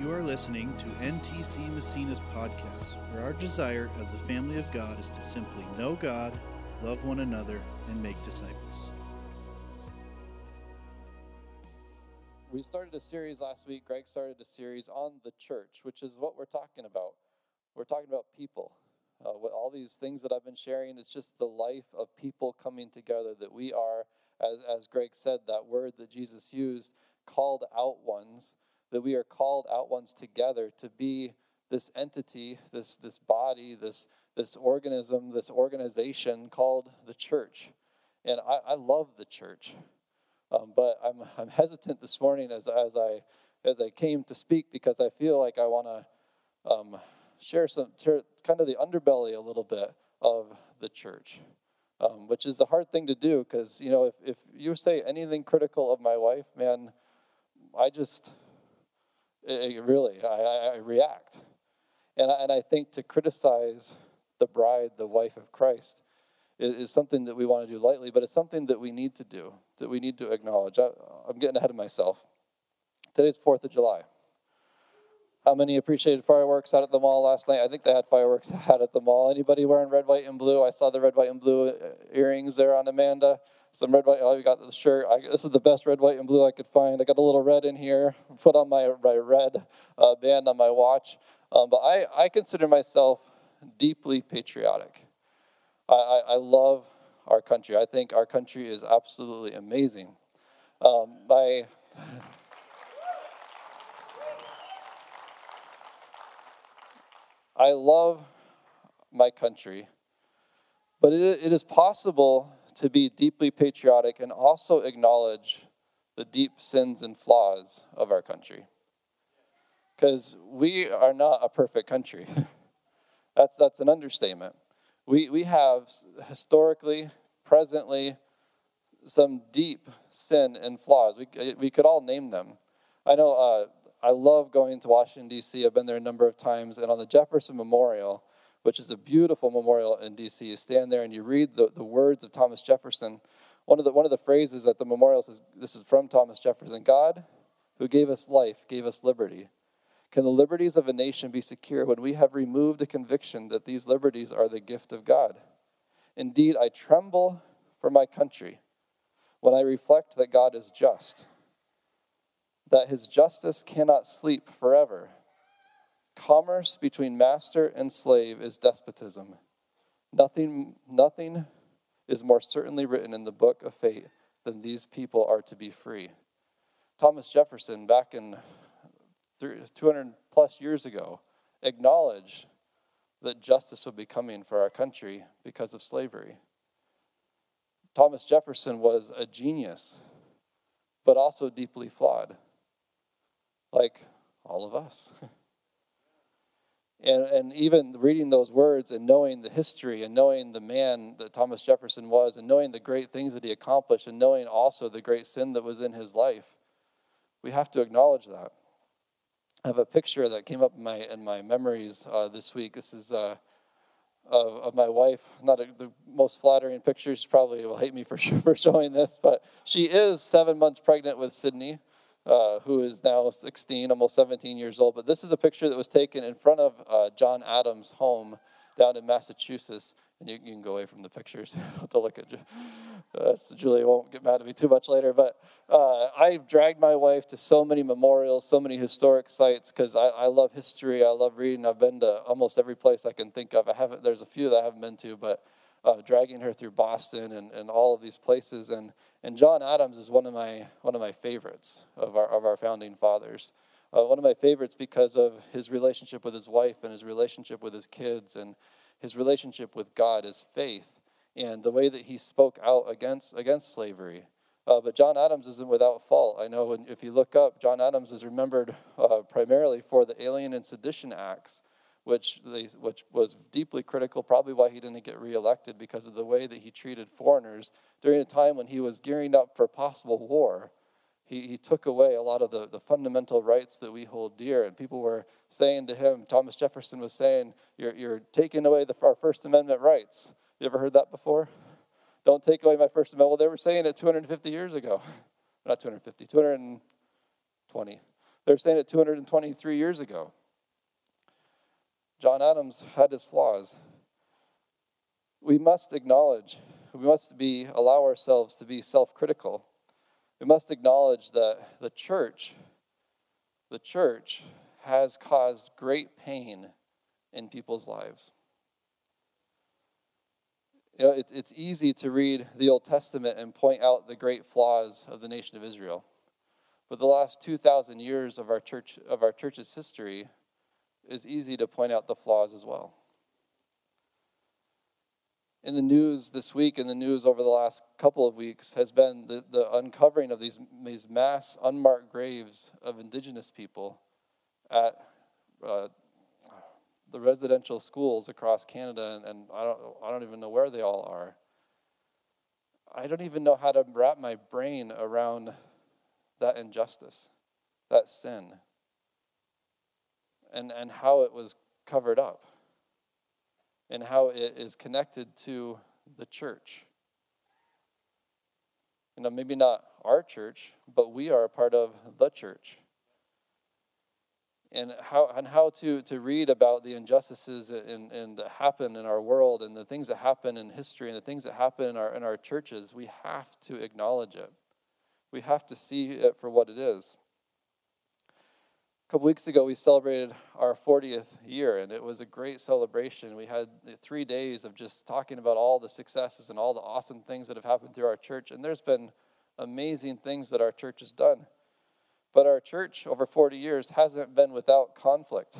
You are listening to NTC Massena's podcast, where our desire as the family of God is to simply know God, love one another, and make disciples. We started a series last week. Greg started a series on the church, which is what we're talking about. We're talking about people. Uh, with all these things that I've been sharing, it's just the life of people coming together that we are, as, as Greg said, that word that Jesus used, called out ones that we are called out ones together to be this entity, this this body, this this organism, this organization called the church. And I, I love the church, um, but I'm I'm hesitant this morning as as I as I came to speak because I feel like I want to um, share some share kind of the underbelly a little bit of the church. Um, which is a hard thing to do because you know if, if you say anything critical of my wife man i just it, it really, I, I react. And I, and I think to criticize the bride, the wife of Christ, is, is something that we want to do lightly, but it's something that we need to do, that we need to acknowledge. I, I'm getting ahead of myself. Today's 4th of July. How many appreciated fireworks out at the mall last night? I think they had fireworks out at the mall. Anybody wearing red, white, and blue? I saw the red, white, and blue uh, earrings there on Amanda some red, white. Oh, got the shirt. I, this is the best red, white, and blue I could find. I got a little red in here. Put on my, my red uh, band on my watch. Um, but I, I consider myself deeply patriotic. I, I, I, love our country. I think our country is absolutely amazing. Um, my, I love my country, but it, it is possible to be deeply patriotic and also acknowledge the deep sins and flaws of our country. Because we are not a perfect country. that's, that's an understatement. We, we have historically, presently, some deep sin and flaws. We, we could all name them. I know uh, I love going to Washington, D.C., I've been there a number of times, and on the Jefferson Memorial, which is a beautiful memorial in D.C. You stand there and you read the, the words of Thomas Jefferson. One of, the, one of the phrases at the memorial says, This is from Thomas Jefferson God, who gave us life, gave us liberty. Can the liberties of a nation be secure when we have removed the conviction that these liberties are the gift of God? Indeed, I tremble for my country when I reflect that God is just, that his justice cannot sleep forever Commerce between master and slave is despotism. Nothing, nothing is more certainly written in the book of fate than these people are to be free. Thomas Jefferson, back in 200 plus years ago, acknowledged that justice would be coming for our country because of slavery. Thomas Jefferson was a genius, but also deeply flawed, like all of us. And, and even reading those words and knowing the history and knowing the man that Thomas Jefferson was and knowing the great things that he accomplished and knowing also the great sin that was in his life, we have to acknowledge that. I have a picture that came up in my, in my memories uh, this week. This is uh, of, of my wife. Not a, the most flattering picture. She probably will hate me for, for showing this, but she is seven months pregnant with Sydney uh, who is now 16, almost 17 years old. But this is a picture that was taken in front of uh, John Adams' home down in Massachusetts. And you, you can go away from the pictures to look at. Uh, so Julia won't get mad at me too much later. But uh, I've dragged my wife to so many memorials, so many historic sites because I, I love history. I love reading. I've been to almost every place I can think of. I haven't. There's a few that I haven't been to, but uh, dragging her through Boston and, and all of these places and and John Adams is one of my one of my favorites of our of our founding fathers. Uh, one of my favorites because of his relationship with his wife and his relationship with his kids and his relationship with God, his faith, and the way that he spoke out against against slavery. Uh, but John Adams isn't without fault. I know when, if you look up, John Adams is remembered uh, primarily for the Alien and Sedition Acts, which, they, which was deeply critical, probably why he didn't get reelected because of the way that he treated foreigners during a time when he was gearing up for possible war. He, he took away a lot of the, the fundamental rights that we hold dear. And people were saying to him, Thomas Jefferson was saying, You're, you're taking away the, our First Amendment rights. You ever heard that before? Don't take away my First Amendment. Well, they were saying it 250 years ago. Not 250, 220. They were saying it 223 years ago. John Adams had his flaws. We must acknowledge, we must be allow ourselves to be self-critical. We must acknowledge that the church, the church has caused great pain in people's lives. You know, it's, it's easy to read the Old Testament and point out the great flaws of the nation of Israel. But the last 2,000 years of our church of our church's history is easy to point out the flaws as well. In the news this week, in the news over the last couple of weeks, has been the, the uncovering of these, these mass unmarked graves of indigenous people at uh, the residential schools across Canada, and, and I, don't, I don't even know where they all are. I don't even know how to wrap my brain around that injustice, that sin, and, and how it was covered up, and how it is connected to the church. You know, maybe not our church, but we are a part of the church. And how, and how to, to read about the injustices in, in that happen in our world and the things that happen in history and the things that happen in our, in our churches, we have to acknowledge it. We have to see it for what it is. A couple weeks ago, we celebrated our 40th year, and it was a great celebration. We had three days of just talking about all the successes and all the awesome things that have happened through our church. And there's been amazing things that our church has done. But our church over 40 years hasn't been without conflict.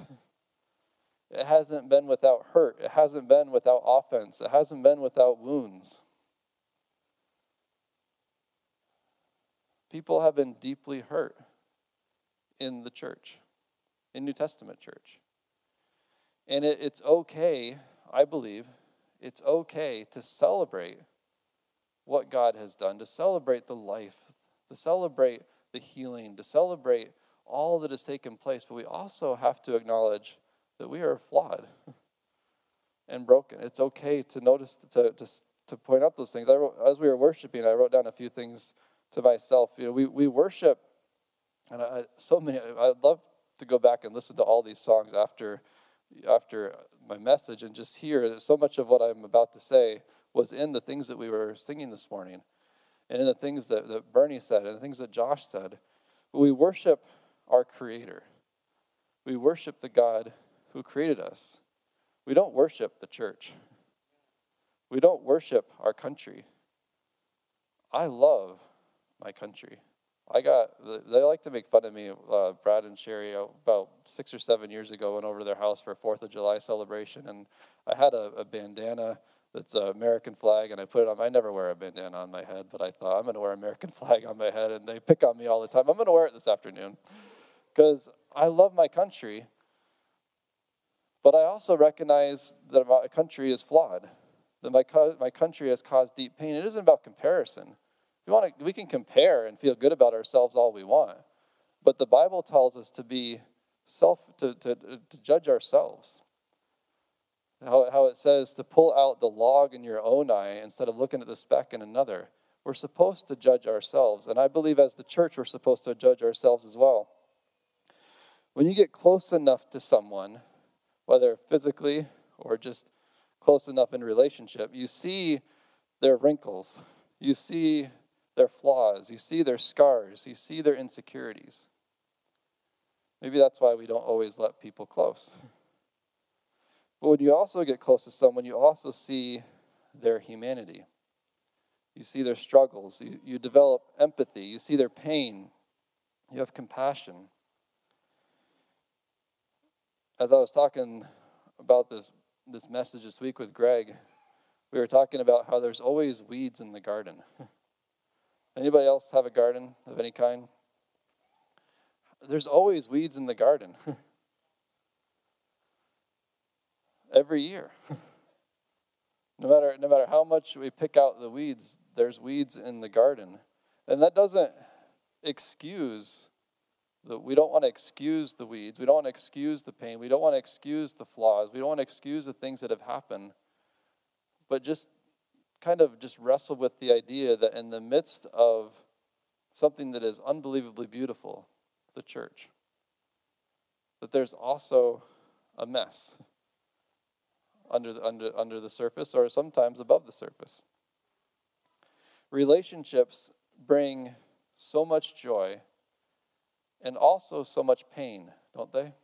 It hasn't been without hurt. It hasn't been without offense. It hasn't been without wounds. People have been deeply hurt in the church, in New Testament church. And it, it's okay, I believe, it's okay to celebrate what God has done, to celebrate the life, to celebrate the healing, to celebrate all that has taken place. But we also have to acknowledge that we are flawed and broken. It's okay to notice, to, to, to point out those things. I wrote, as we were worshiping, I wrote down a few things to myself. You know, we, we worship, and I, so many, I'd love to go back and listen to all these songs after, after my message and just hear that so much of what I'm about to say was in the things that we were singing this morning and in the things that, that Bernie said and the things that Josh said. We worship our Creator. We worship the God who created us. We don't worship the church. We don't worship our country. I love my country. I got, they like to make fun of me, uh, Brad and Sherry, uh, about six or seven years ago, went over to their house for a 4th of July celebration, and I had a, a bandana that's an American flag, and I put it on. I never wear a bandana on my head, but I thought I'm going to wear American flag on my head, and they pick on me all the time. I'm going to wear it this afternoon because I love my country, but I also recognize that my country is flawed, that my, my country has caused deep pain. It isn't about comparison. We, want to, we can compare and feel good about ourselves all we want, but the Bible tells us to be self, to, to, to judge ourselves. How, how it says to pull out the log in your own eye instead of looking at the speck in another. We're supposed to judge ourselves. And I believe as the church, we're supposed to judge ourselves as well. When you get close enough to someone, whether physically or just close enough in relationship, you see their wrinkles, you see their flaws, you see their scars, you see their insecurities. Maybe that's why we don't always let people close. But when you also get close to someone, you also see their humanity. You see their struggles. You, you develop empathy. You see their pain. You have compassion. As I was talking about this, this message this week with Greg, we were talking about how there's always weeds in the garden. Anybody else have a garden of any kind? There's always weeds in the garden. every year. no matter no matter how much we pick out the weeds, there's weeds in the garden. And that doesn't excuse the, we don't want to excuse the weeds. We don't want to excuse the pain. We don't want to excuse the flaws. We don't want to excuse the things that have happened. But just kind of just wrestle with the idea that in the midst of something that is unbelievably beautiful, the church, that there's also a mess under the, under, under the surface or sometimes above the surface. Relationships bring so much joy and also so much pain, don't they?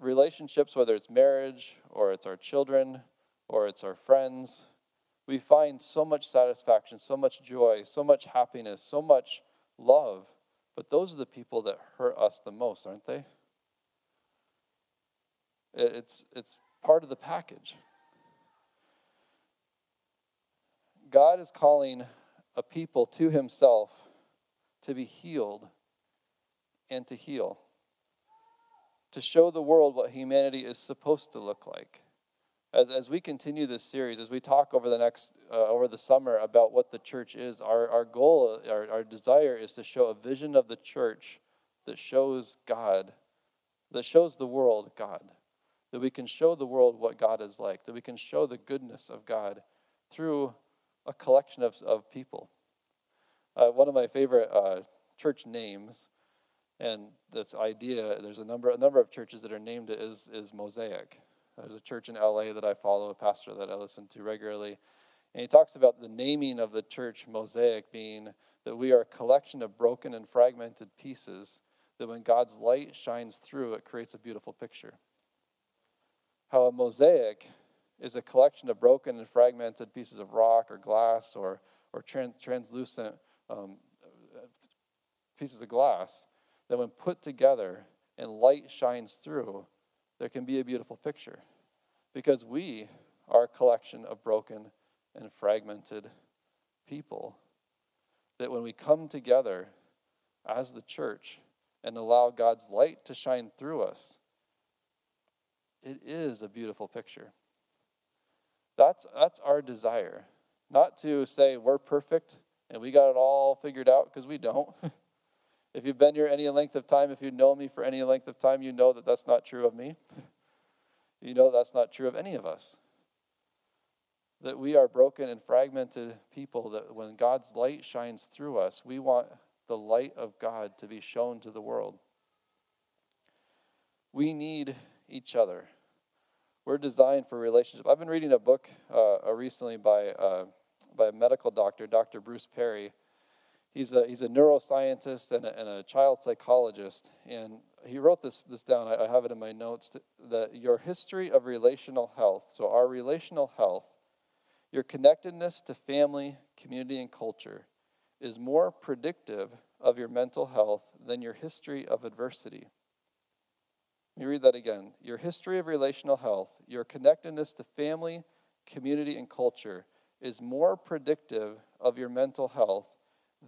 Relationships, whether it's marriage or it's our children or it's our friends, we find so much satisfaction, so much joy, so much happiness, so much love. But those are the people that hurt us the most, aren't they? It's, it's part of the package. God is calling a people to himself to be healed and to heal, to show the world what humanity is supposed to look like. As, as we continue this series, as we talk over the next, uh, over the summer about what the church is, our, our goal, our, our desire is to show a vision of the church that shows God, that shows the world God, that we can show the world what God is like, that we can show the goodness of God through a collection of, of people. Uh, one of my favorite uh, church names, and this idea, there's a number, a number of churches that are named it, is, is Mosaic. There's a church in LA that I follow, a pastor that I listen to regularly. And he talks about the naming of the church Mosaic being that we are a collection of broken and fragmented pieces that when God's light shines through, it creates a beautiful picture. How a mosaic is a collection of broken and fragmented pieces of rock or glass or, or trans, translucent um, pieces of glass that, when put together and light shines through, there can be a beautiful picture. Because we are a collection of broken and fragmented people. That when we come together as the church and allow God's light to shine through us, it is a beautiful picture. That's, that's our desire. Not to say we're perfect and we got it all figured out because we don't. if you've been here any length of time, if you know me for any length of time, you know that that's not true of me. you know that's not true of any of us. That we are broken and fragmented people, that when God's light shines through us, we want the light of God to be shown to the world. We need each other. We're designed for relationship. I've been reading a book uh, recently by uh, by a medical doctor, Dr. Bruce Perry. He's a, he's a neuroscientist and a, and a child psychologist. And he wrote this, this down. I, I have it in my notes that, that your history of relational health, so our relational health, your connectedness to family, community, and culture is more predictive of your mental health than your history of adversity. Let me read that again. Your history of relational health, your connectedness to family, community, and culture is more predictive of your mental health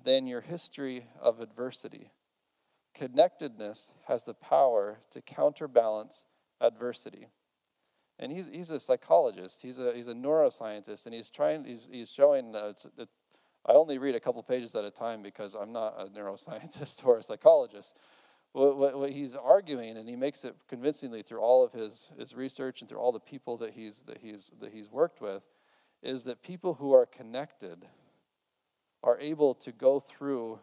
than your history of adversity. Connectedness has the power to counterbalance adversity. And he's, he's a psychologist, he's a, he's a neuroscientist, and he's trying, he's, he's showing, uh, it, I only read a couple pages at a time because I'm not a neuroscientist or a psychologist. What, what, what, he's arguing, and he makes it convincingly through all of his, his research and through all the people that he's, that, he's, that he's worked with, is that people who are connected are able to go through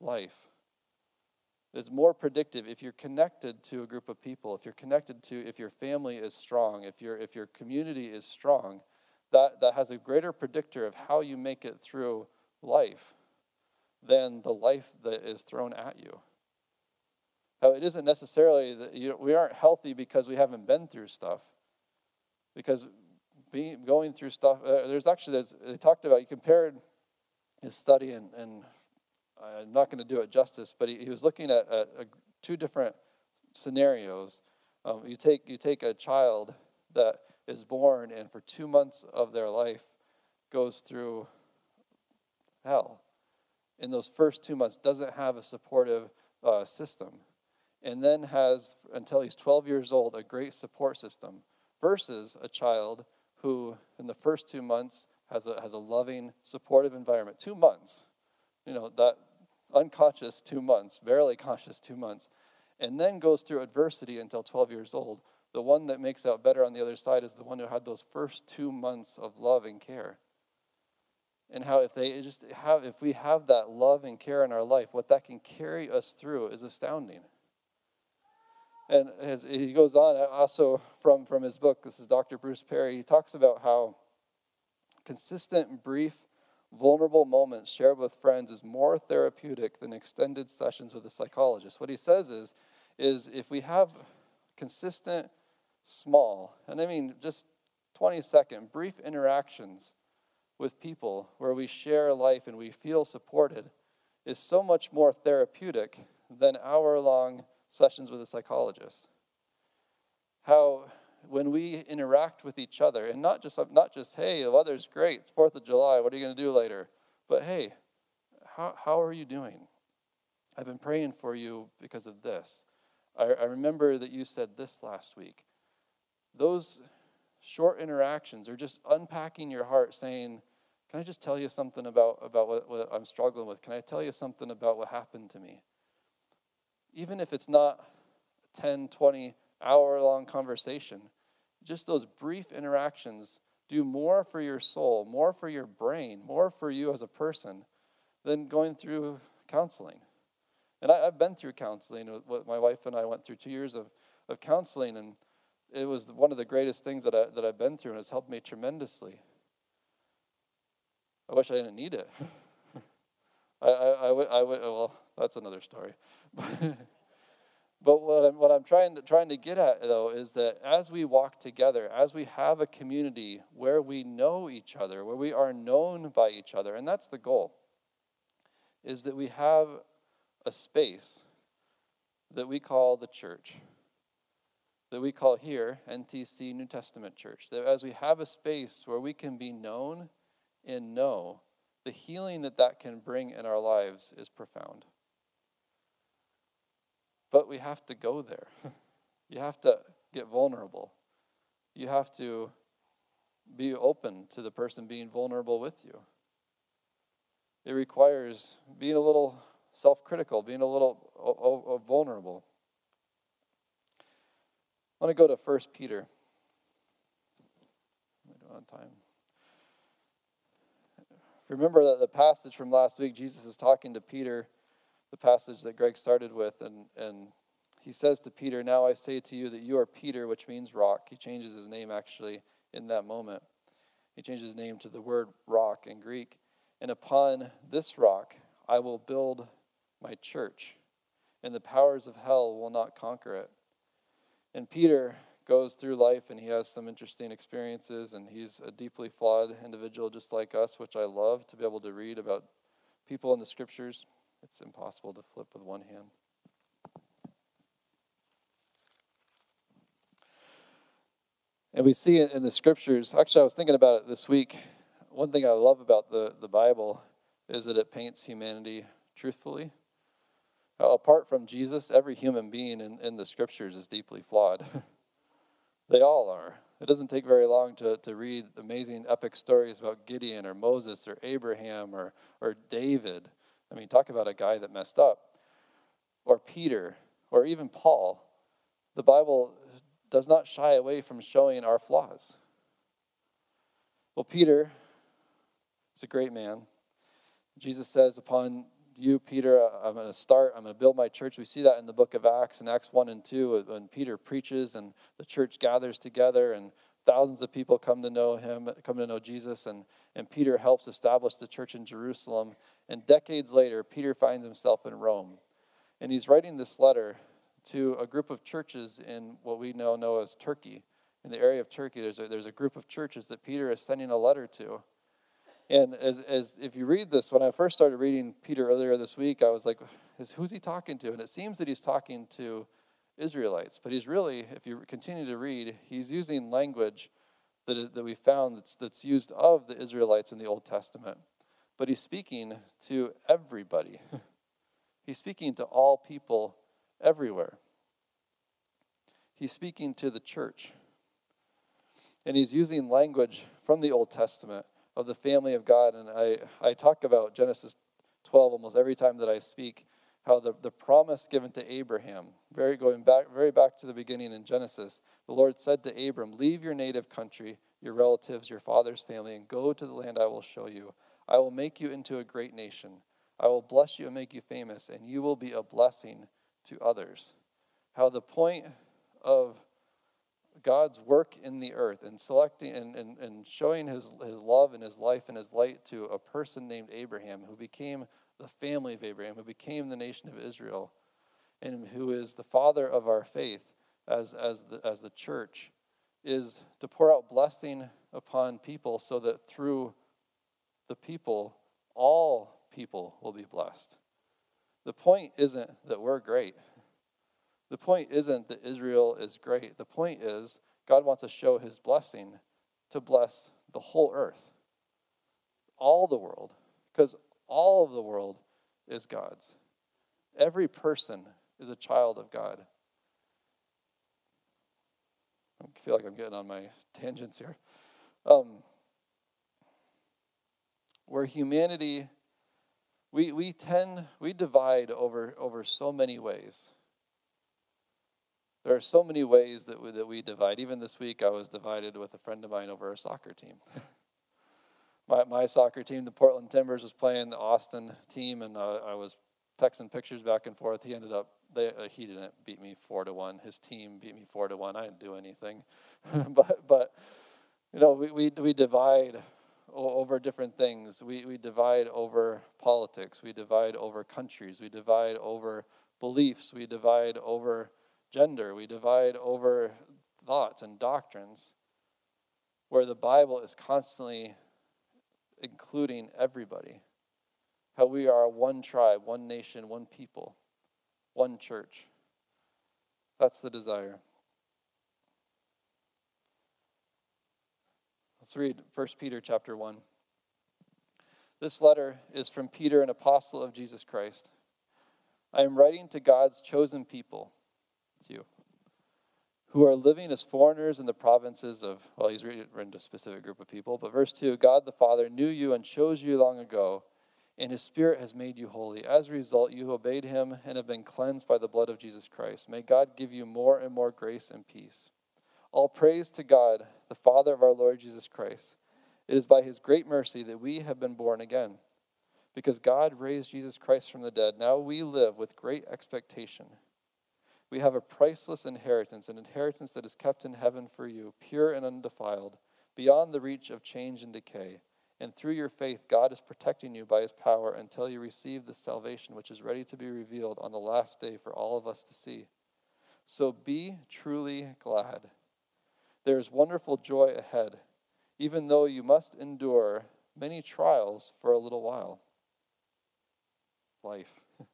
life. It's more predictive if you're connected to a group of people, if you're connected to, if your family is strong, if, your if your community is strong, that, that has a greater predictor of how you make it through life than the life that is thrown at you. Now, it isn't necessarily that you we aren't healthy because we haven't been through stuff. Because being, going through stuff. Uh, there's actually, there's, they talked about, you compared his study, and, and I'm not going to do it justice, but he, he was looking at, two different scenarios. Um, you, take, you take a child that is born and for two months of their life goes through hell. In those first two months, doesn't have a supportive uh, system, and then has, until he's 12 years old, a great support system, versus a child who, in the first two months, has a, has a loving, supportive environment. Two months, you know, that unconscious two months, barely conscious two months, and then goes through adversity until 12 years old. The one that makes out better on the other side is the one who had those first two months of love and care. And how if they just have if we have that love and care in our life, what that can carry us through is astounding. And as he goes on, also from, from his book, this is Dr. Bruce Perry, he talks about how consistent, brief, vulnerable moments shared with friends is more therapeutic than extended sessions with a psychologist. What he says is, is if we have consistent, small, and I mean just 20 second, brief interactions with people where we share life and we feel supported, is so much more therapeutic than hour long sessions with a psychologist. How when we interact with each other, and not just not just hey, the weather's great, it's Fourth of July, what are you going to do later? But hey, how how are you doing? I've been praying for you because of this. I, I remember that you said this last week. Those short interactions are just unpacking your heart, saying, "Can I just tell you something about about what, what I'm struggling with? Can I tell you something about what happened to me?" even if it's not a 10, 20 hour long conversation, just those brief interactions do more for your soul, more for your brain, more for you as a person than going through counseling. And I, have been through counseling. What my wife and I went through two years of, of counseling, and it was one of the greatest things that, I, that I've been through, and it's helped me tremendously. I wish I didn't need it. I, I, I, I, well, that's another story. but what I'm, what I'm trying, to, trying to get at, though, is that as we walk together, as we have a community where we know each other, where we are known by each other, and that's the goal, is that we have a space that we call the church, that we call here NTC New Testament Church. That as we have a space where we can be known and know, the healing that that can bring in our lives is profound. But we have to go there. you have to get vulnerable. You have to be open to the person being vulnerable with you. It requires being a little self critical, being a little o- o- vulnerable. I want to go to 1 Peter. time. Remember that the passage from last week, Jesus is talking to Peter the passage that Greg started with, and, and he says to Peter, Now I say to you that you are Peter, which means rock. He changes his name actually in that moment. He changes his name to the word rock in Greek. And upon this rock I will build my church, and the powers of hell will not conquer it. And Peter goes through life and he has some interesting experiences, and he's a deeply flawed individual just like us, which I love to be able to read about people in the scriptures. It's impossible to flip with one hand. And we see it in the scriptures. Actually, I was thinking about it this week. One thing I love about the, the Bible is that it paints humanity truthfully. apart from Jesus, every human being in, in the scriptures is deeply flawed. they all are. It doesn't take very long to, to read amazing epic stories about Gideon or Moses or Abraham or, or David I mean, talk about a guy that messed up. Or Peter, or even Paul. The Bible does not shy away from showing our flaws. Well, Peter is a great man. Jesus says, Upon you, Peter, I'm going to start, I'm going to build my church. We see that in the book of Acts, in Acts 1 and 2, when Peter preaches and the church gathers together and thousands of people come to know him, come to know Jesus, and, and Peter helps establish the church in Jerusalem. And decades later, Peter finds himself in Rome. And he's writing this letter to a group of churches in what we now know as Turkey. In the area of Turkey, there's a, there's a group of churches that Peter is sending a letter to. And as, as if you read this, when I first started reading Peter earlier this week, I was like, who's he talking to? And it seems that he's talking to Israelites. But he's really, if you continue to read, he's using language that, that we found that's, that's used of the Israelites in the Old Testament but he's speaking to everybody. he's speaking to all people everywhere. He's speaking to the church. And he's using language from the Old Testament of the family of God. And I, I talk about Genesis 12 almost every time that I speak, how the, the promise given to Abraham, very going back very back to the beginning in Genesis, the Lord said to Abram, Leave your native country, your relatives, your father's family, and go to the land I will show you. I will make you into a great nation. I will bless you and make you famous, and you will be a blessing to others. how the point of God's work in the earth and selecting and, and, and showing his, his love and his life and his light to a person named Abraham, who became the family of Abraham, who became the nation of Israel, and who is the father of our faith as, as, the, as the church, is to pour out blessing upon people so that through the people, all people will be blessed. The point isn't that we're great. The point isn't that Israel is great. The point is God wants to show his blessing to bless the whole earth, all the world, because all of the world is God's. Every person is a child of God. I feel like I'm getting on my tangents here. Um, where humanity, we, we tend, we divide over, over so many ways. There are so many ways that we, that we divide. Even this week, I was divided with a friend of mine over a soccer team. my, my soccer team, the Portland Timbers, was playing the Austin team, and uh, I was texting pictures back and forth. He ended up, they, uh, he didn't beat me four to one. His team beat me four to one. I didn't do anything, but but you know we we, we divide over different things. We we divide over politics. We divide over countries. We divide over beliefs. We divide over gender, we divide over thoughts and doctrines, where the Bible is constantly including everybody. How we are one tribe, one nation, one people, one church. That's the desire. Let's read 1 Peter chapter 1. This letter is from Peter, an apostle of Jesus Christ. I am writing to God's chosen people you, who are living as foreigners in the provinces of, well, he's written to a specific group of people, but verse 2 God the Father knew you and chose you long ago, and his Spirit has made you holy. As a result, you obeyed him and have been cleansed by the blood of Jesus Christ. May God give you more and more grace and peace. All praise to God, the Father of our Lord Jesus Christ. It is by his great mercy that we have been born again. Because God raised Jesus Christ from the dead, now we live with great expectation we have a priceless inheritance, an inheritance that is kept in heaven for you, pure and undefiled, beyond the reach of change and decay. And through your faith, God is protecting you by his power until you receive the salvation which is ready to be revealed on the last day for all of us to see. So be truly glad. There is wonderful joy ahead, even though you must endure many trials for a little while. Life.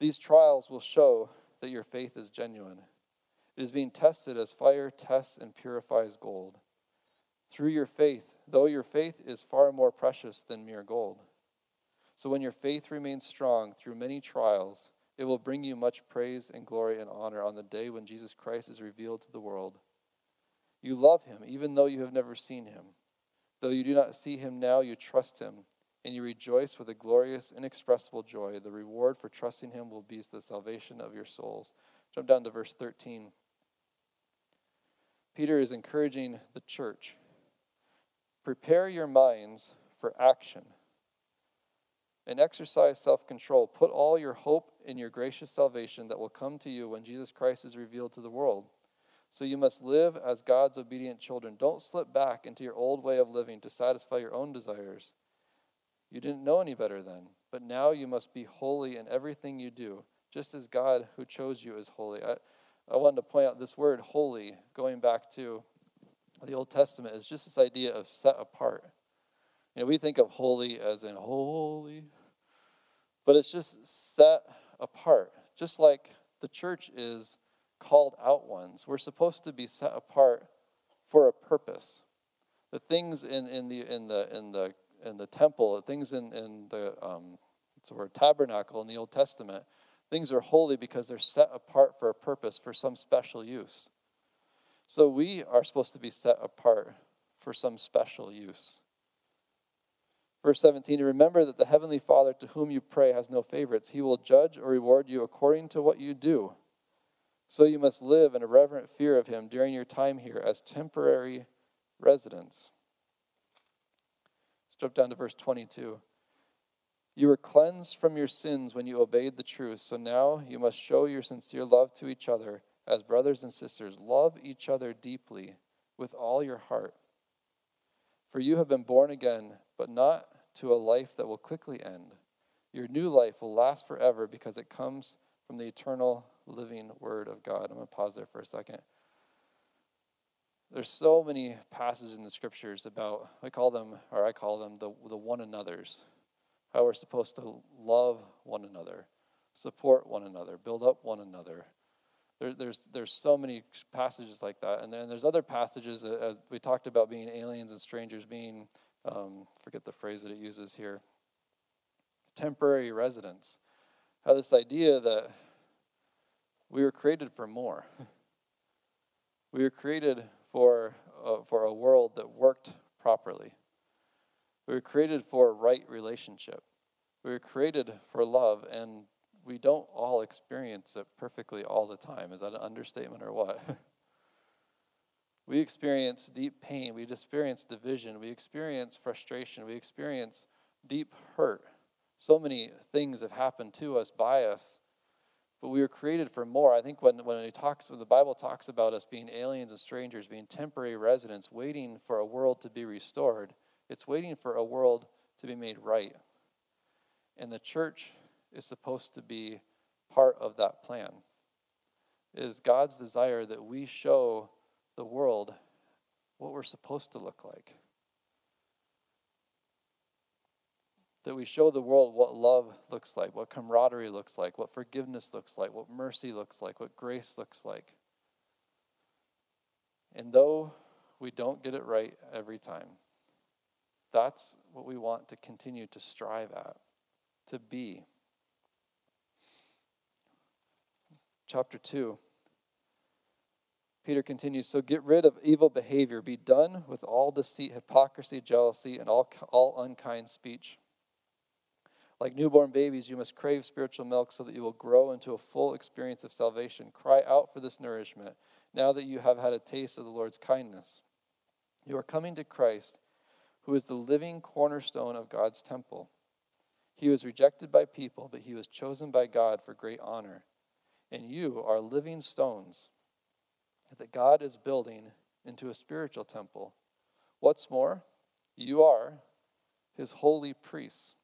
These trials will show that your faith is genuine. It is being tested as fire tests and purifies gold. Through your faith, though your faith is far more precious than mere gold. So when your faith remains strong through many trials, it will bring you much praise and glory and honor on the day when Jesus Christ is revealed to the world. You love him, even though you have never seen him. Though you do not see him now, you trust him and you rejoice with a glorious, inexpressible joy. The reward for trusting him will be the salvation of your souls. Jump down to verse 13. Peter is encouraging the church prepare your minds for action and exercise self control. Put all your hope in your gracious salvation that will come to you when Jesus Christ is revealed to the world. So you must live as God's obedient children. Don't slip back into your old way of living to satisfy your own desires. You didn't know any better then, but now you must be holy in everything you do, just as God who chose you is holy. I, I wanted to point out this word holy, going back to the Old Testament, is just this idea of set apart. You know, we think of holy as in holy, but it's just set apart, just like the church is called out ones. We're supposed to be set apart for a purpose. The things in, in the in the in the in the temple, things in, in the um, it's word tabernacle in the Old Testament, things are holy because they're set apart for a purpose, for some special use. So we are supposed to be set apart for some special use. Verse 17, remember that the Heavenly Father to whom you pray has no favorites. He will judge or reward you according to what you do. So you must live in a reverent fear of Him during your time here as temporary residents. Jump down to verse 22. You were cleansed from your sins when you obeyed the truth, so now you must show your sincere love to each other as brothers and sisters. Love each other deeply with all your heart. For you have been born again, but not to a life that will quickly end. Your new life will last forever because it comes from the eternal living Word of God. I'm going to pause there for a second. There's so many passages in the scriptures about, I call them, or I call them the, the one another's, how we're supposed to love one another, support one another, build up one another. There, there's, there's so many passages like that. And then there's other passages, uh, we talked about being aliens and strangers, being, um, forget the phrase that it uses here, temporary residence. How this idea that we were created for more. We were created for, uh, for a world that worked properly. We were created for a right relationship. We were created for love, and we don't all experience it perfectly all the time. Is that an understatement or what? we experience deep pain. We experience division. We experience frustration. We experience deep hurt. So many things have happened to us by us but we were created for more. I think when, when he talks when the Bible talks about us being aliens and strangers, being temporary residents, waiting for a world to be restored, it's waiting for a world to be made right. And the church is supposed to be part of that plan. It is God's desire that we show the world what we're supposed to look like. that we show the world what love looks like, what camaraderie looks like, what forgiveness looks like, what mercy looks like, what grace looks like. And though we don't get it right every time, that's what we want to continue to strive at, to be. Chapter 2. Peter continues, so get rid of evil behavior. Be done with all deceit, hypocrisy, jealousy, and all, all unkind speech. Like newborn babies, you must crave spiritual milk so that you will grow into a full experience of salvation. Cry out for this nourishment now that you have had a taste of the Lord's kindness. You are coming to Christ, who is the living cornerstone of God's temple. He was rejected by people, but he was chosen by God for great honor. And you are living stones that God is building into a spiritual temple. What's more, you are his holy priests.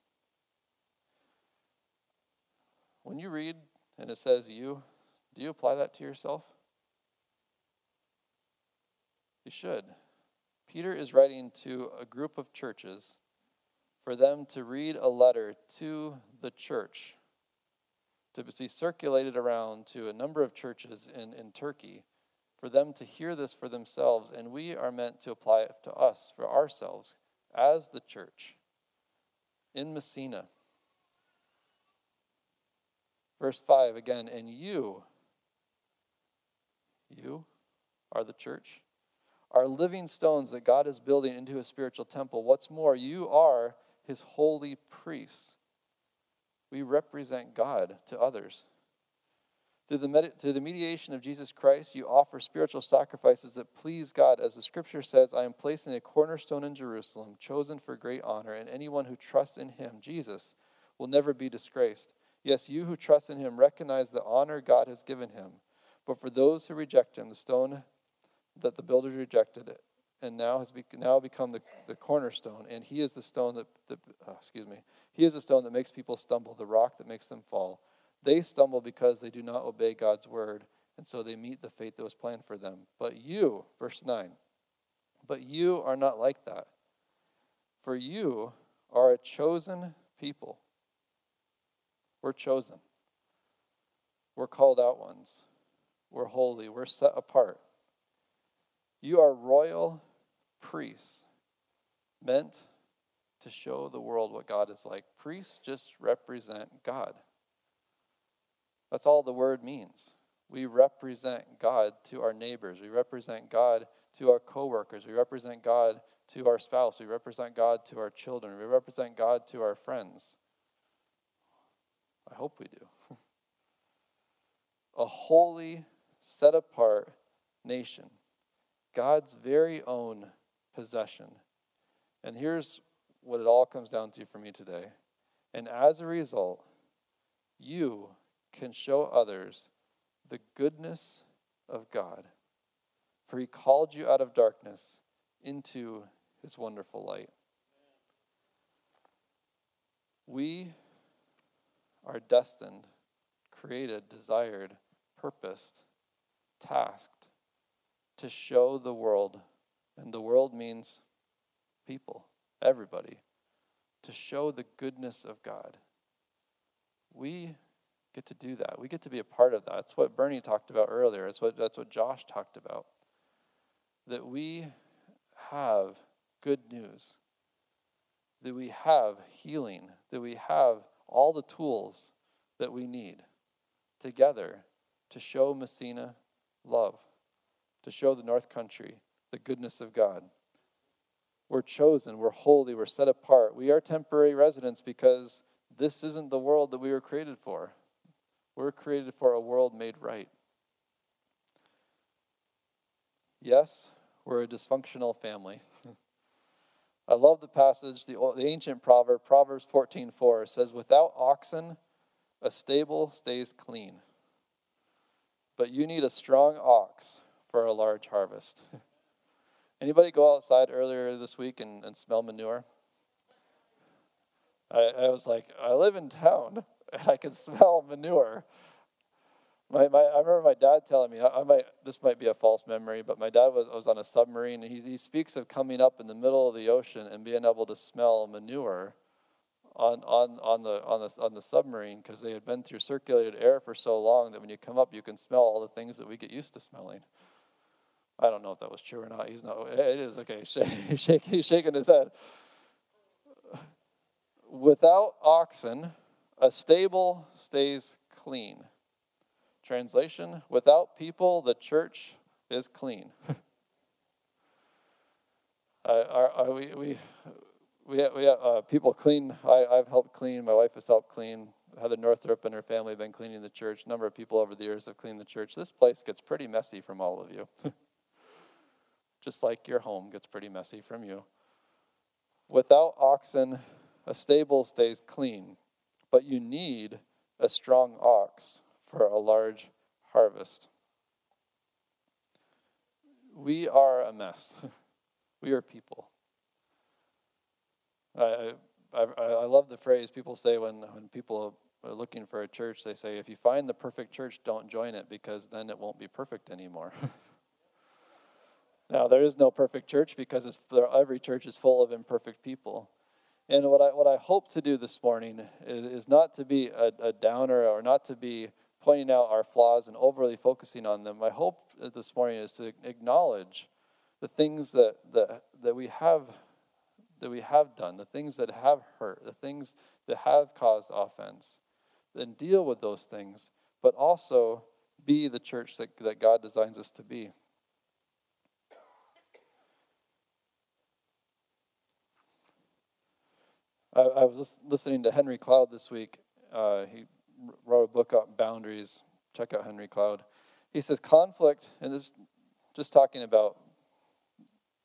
When you read and it says you, do you apply that to yourself? You should. Peter is writing to a group of churches for them to read a letter to the church to be circulated around to a number of churches in, in Turkey for them to hear this for themselves, and we are meant to apply it to us, for ourselves, as the church in Massena. Verse 5 again, and you, you are the church, are living stones that God is building into a spiritual temple. What's more, you are his holy priests. We represent God to others. Through the, med- through the mediation of Jesus Christ, you offer spiritual sacrifices that please God. As the scripture says, I am placing a cornerstone in Jerusalem, chosen for great honor, and anyone who trusts in him, Jesus, will never be disgraced. Yes, you who trust in him recognize the honor God has given him. But for those who reject him, the stone that the builders rejected it, and now has be, now become the, the cornerstone, and he is the stone that, that oh, excuse me, he is the stone that makes people stumble, the rock that makes them fall. They stumble because they do not obey God's word, and so they meet the fate that was planned for them. But you, verse 9, but you are not like that. For you are a chosen people we're chosen. We're called out ones. We're holy. We're set apart. You are royal priests, meant to show the world what God is like. Priests just represent God. That's all the word means. We represent God to our neighbors. We represent God to our coworkers. We represent God to our spouse. We represent God to our children. We represent God to our friends. I hope we do. a holy, set apart nation, God's very own possession. And here's what it all comes down to for me today. And as a result, you can show others the goodness of God. For he called you out of darkness into his wonderful light. We are destined, created, desired, purposed, tasked to show the world, and the world means people, everybody, to show the goodness of God. We get to do that. We get to be a part of that. That's what Bernie talked about earlier. That's what, that's what Josh talked about. That we have good news, that we have healing, that we have all the tools that we need together to show Massena love, to show the North Country the goodness of God. We're chosen, we're holy, we're set apart. We are temporary residents because this isn't the world that we were created for. We're created for a world made right. Yes, we're a dysfunctional family. I love the passage, the, the ancient proverb, Proverbs 14:4 says, "Without oxen, a stable stays clean, but you need a strong ox for a large harvest." Anybody go outside earlier this week and, and smell manure? I, I was like, I live in town and I can smell manure. My, my, I remember my dad telling me, I, I, might, this might be a false memory, but my dad was, was on a submarine and he, he speaks of coming up in the middle of the ocean and being able to smell manure on, on, on, the, on, the, on the submarine because they had been through circulated air for so long that when you come up, you can smell all the things that we get used to smelling. I don't know if that was true or not. He's not. It is okay. He's shaking, he's shaking his head. Without oxen, a stable stays clean. Translation: Without people, the church is clean. uh, our, our, we we we have, we have uh, people clean. I, I've helped clean. My wife has helped clean. Heather Northrup and her family have been cleaning the church. A number of people over the years have cleaned the church. This place gets pretty messy from all of you. just like your home gets pretty messy from you. Without oxen, a stable stays clean, but you need a strong ox for a large harvest. We are a mess. we are people. I, I, I love the phrase people say when, when people are looking for a church, they say, if you find the perfect church, don't join it because then it won't be perfect anymore. Now, there is no perfect church because every church is full of imperfect people. And what I, what I hope to do this morning is, is not to be a, a, downer or not to be pointing out our flaws and overly focusing on them. My hope uh, this morning is to acknowledge the things that, that, that we have that we have done, the things that have hurt, the things that have caused offense, and deal with those things, but also be the church that, that God designs us to be. I, I was listening to Henry Cloud this week. Uh, he wrote a book on boundaries. Check out Henry Cloud. He says conflict, and this just talking about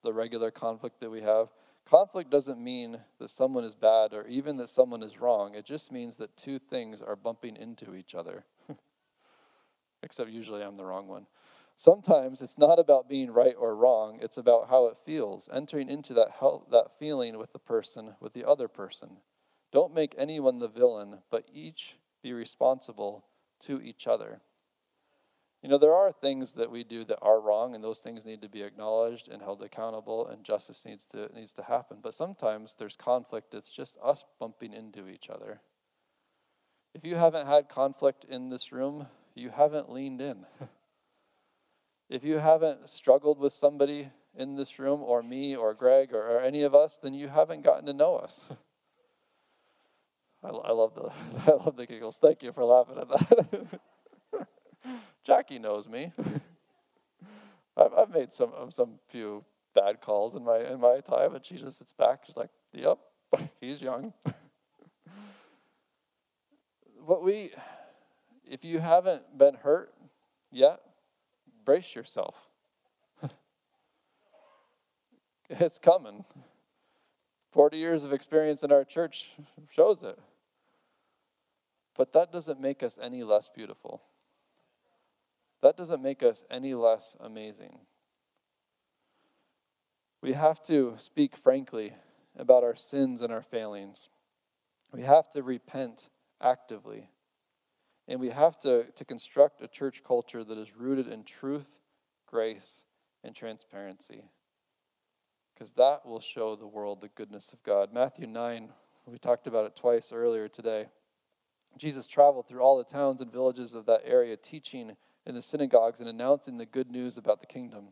the regular conflict that we have. Conflict doesn't mean that someone is bad or even that someone is wrong. It just means that two things are bumping into each other. Except usually I'm the wrong one. Sometimes it's not about being right or wrong, it's about how it feels, entering into that, health, that feeling with the person, with the other person. Don't make anyone the villain, but each be responsible to each other. You know, there are things that we do that are wrong, and those things need to be acknowledged and held accountable, and justice needs to, needs to happen. But sometimes there's conflict, it's just us bumping into each other. If you haven't had conflict in this room, you haven't leaned in. If you haven't struggled with somebody in this room, or me, or Greg, or, or any of us, then you haven't gotten to know us. I, I, love the I love the giggles. Thank you for laughing at that. Jackie knows me. I've, I've made some um, some few bad calls in my in my time, and she just sits back. She's like, "Yep, he's young." what we, if you haven't been hurt yet, brace yourself. it's coming. 40 years of experience in our church shows it. But that doesn't make us any less beautiful. That doesn't make us any less amazing. We have to speak frankly about our sins and our failings. We have to repent actively. And we have to, to construct a church culture that is rooted in truth, grace, and transparency. Because that will show the world the goodness of God. Matthew 9, we talked about it twice earlier today. Jesus traveled through all the towns and villages of that area, teaching in the synagogues and announcing the good news about the kingdom.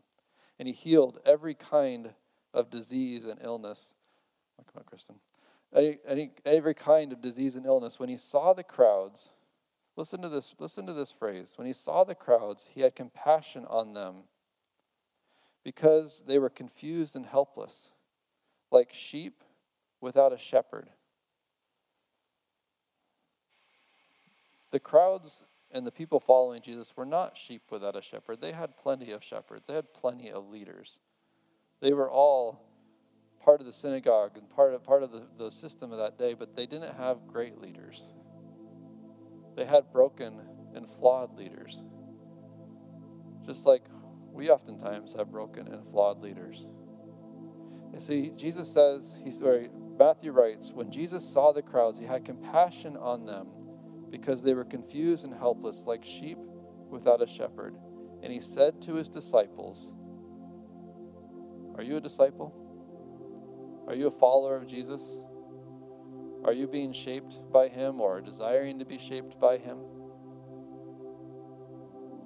And he healed every kind of disease and illness. Oh, come on, Kristen. Any, any, every kind of disease and illness. When he saw the crowds, listen to this, listen to this phrase. When he saw the crowds, he had compassion on them because they were confused and helpless, like sheep without a shepherd. The crowds and the people following Jesus were not sheep without a shepherd. They had plenty of shepherds, they had plenty of leaders. They were all part of the synagogue and part of, part of the, the system of that day, but they didn't have great leaders. They had broken and flawed leaders. Just like we oftentimes have broken and flawed leaders. You see, Jesus says, he's, or Matthew writes, when Jesus saw the crowds, he had compassion on them because they were confused and helpless like sheep without a shepherd. And he said to his disciples, Are you a disciple? Are you a follower of Jesus? Are you being shaped by him or desiring to be shaped by him?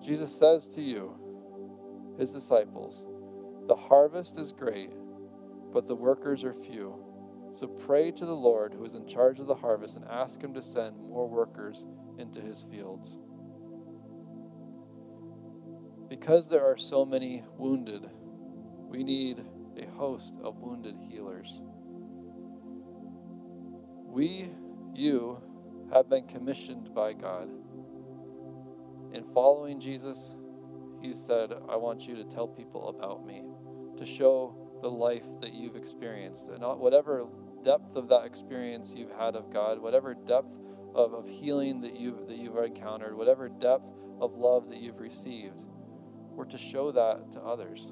Jesus says to you, his disciples, The harvest is great, but the workers are few. So pray to the Lord who is in charge of the harvest and ask him to send more workers into his fields. Because there are so many wounded, we need a host of wounded healers. We, you, have been commissioned by God. In following Jesus, He said, I want you to tell people about me, to show the life that you've experienced. And whatever depth of that experience you've had of God, whatever depth of, of healing that you've, that you've encountered, whatever depth of love that you've received, we're to show that to others.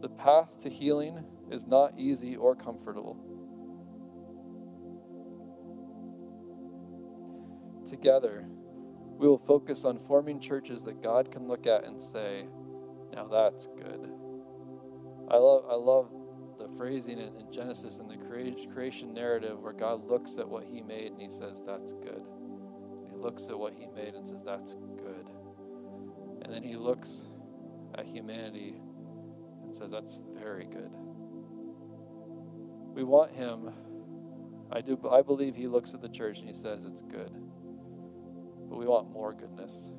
The path to healing is not easy or comfortable. Together, we will focus on forming churches that God can look at and say, now that's good. I love, I love the phrasing in, in Genesis and the creation narrative where God looks at what He made and He says, That's good. He looks at what He made and says, That's good. And then He looks at humanity and says, That's very good. We want Him. I do. I believe He looks at the church and He says, It's good. But we want more goodness.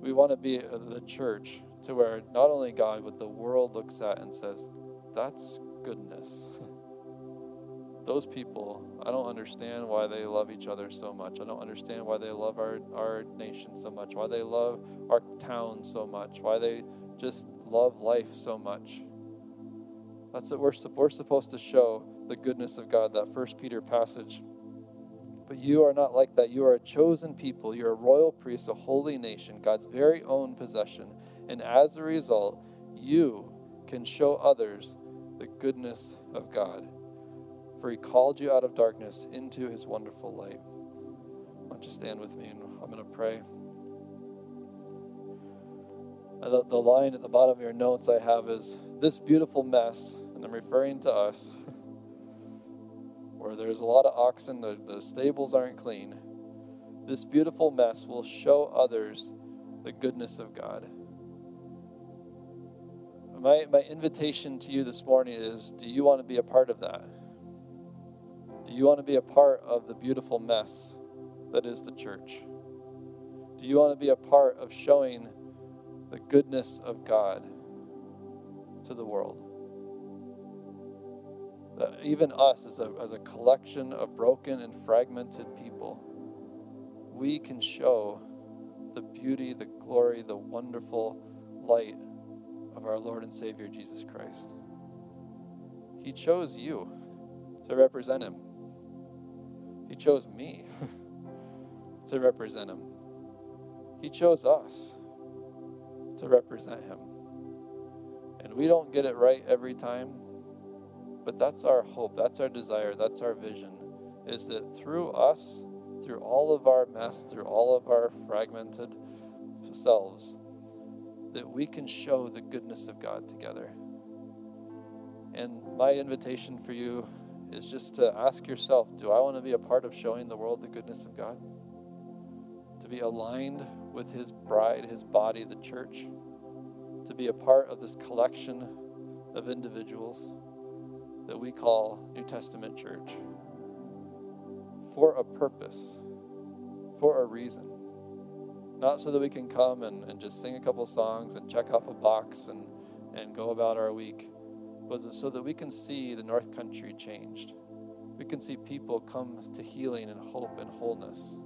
We want to be the church to where not only God, but the world looks at and says, that's goodness. Those people, I don't understand why they love each other so much. I don't understand why they love our, our nation so much, why they love our town so much, why they just love life so much. That's what we're, we're supposed to show the goodness of God, that first Peter passage. But you are not like that. You are a chosen people. You're a royal priest, a holy nation, God's very own possession and as a result, you can show others the goodness of God. For he called you out of darkness into his wonderful light. Why don't you stand with me and I'm going to pray. Uh, the, the line at the bottom of your notes I have is this beautiful mess, and I'm referring to us, where there's a lot of oxen, the, the stables aren't clean. This beautiful mess will show others the goodness of God my, my invitation to you this morning is do you want to be a part of that? Do you want to be a part of the beautiful mess that is the church? Do you want to be a part of showing the goodness of God to the world? That even us, as a, as a collection of broken and fragmented people, we can show the beauty, the glory, the wonderful light of our Lord and Savior Jesus Christ. He chose you. to represent Him. He chose me to represent Him. He chose us to represent Him. And we don't get it right every time, but that's our hope, that's our desire, that's our vision, is that through us, through all of our mess, through all of our fragmented selves, that we can show the goodness of God together. And my invitation for you is just to ask yourself do I want to be a part of showing the world the goodness of God? To be aligned with His bride, His body, the church? To be a part of this collection of individuals that we call New Testament Church for a purpose, for a reason. Not so that we can come and, and just sing a couple songs and check off a box and, and go about our week, but so that we can see the North Country changed. We can see people come to healing and hope and wholeness.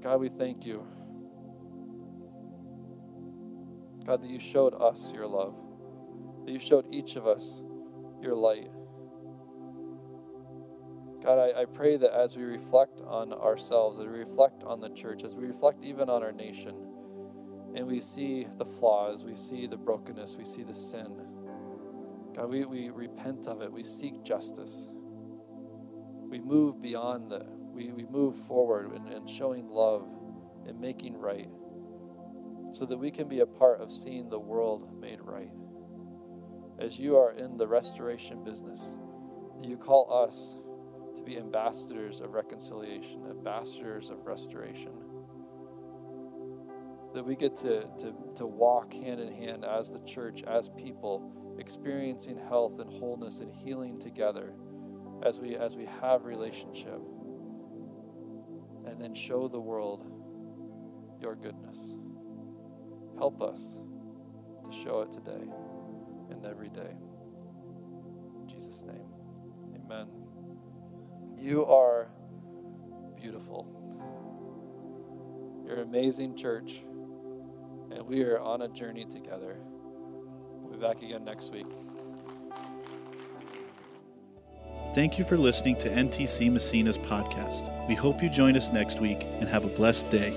God, we thank you. God, that you showed us your love, that you showed each of us your light. God, I, I pray that as we reflect on ourselves, as we reflect on the church, as we reflect even on our nation, and we see the flaws, we see the brokenness, we see the sin, God, we, we repent of it. We seek justice. We move beyond the, we, we move forward in, in showing love and making right so that we can be a part of seeing the world made right. As you are in the restoration business, you call us to be ambassadors of reconciliation, ambassadors of restoration. That we get to, to, to walk hand in hand as the church, as people, experiencing health and wholeness and healing together as we as we have relationship. And then show the world your goodness. Help us to show it today and every day. In Jesus' name. Amen. You are beautiful. You're an amazing church, and we are on a journey together. We'll be back again next week. Thank you for listening to NTC Massena's podcast. We hope you join us next week and have a blessed day.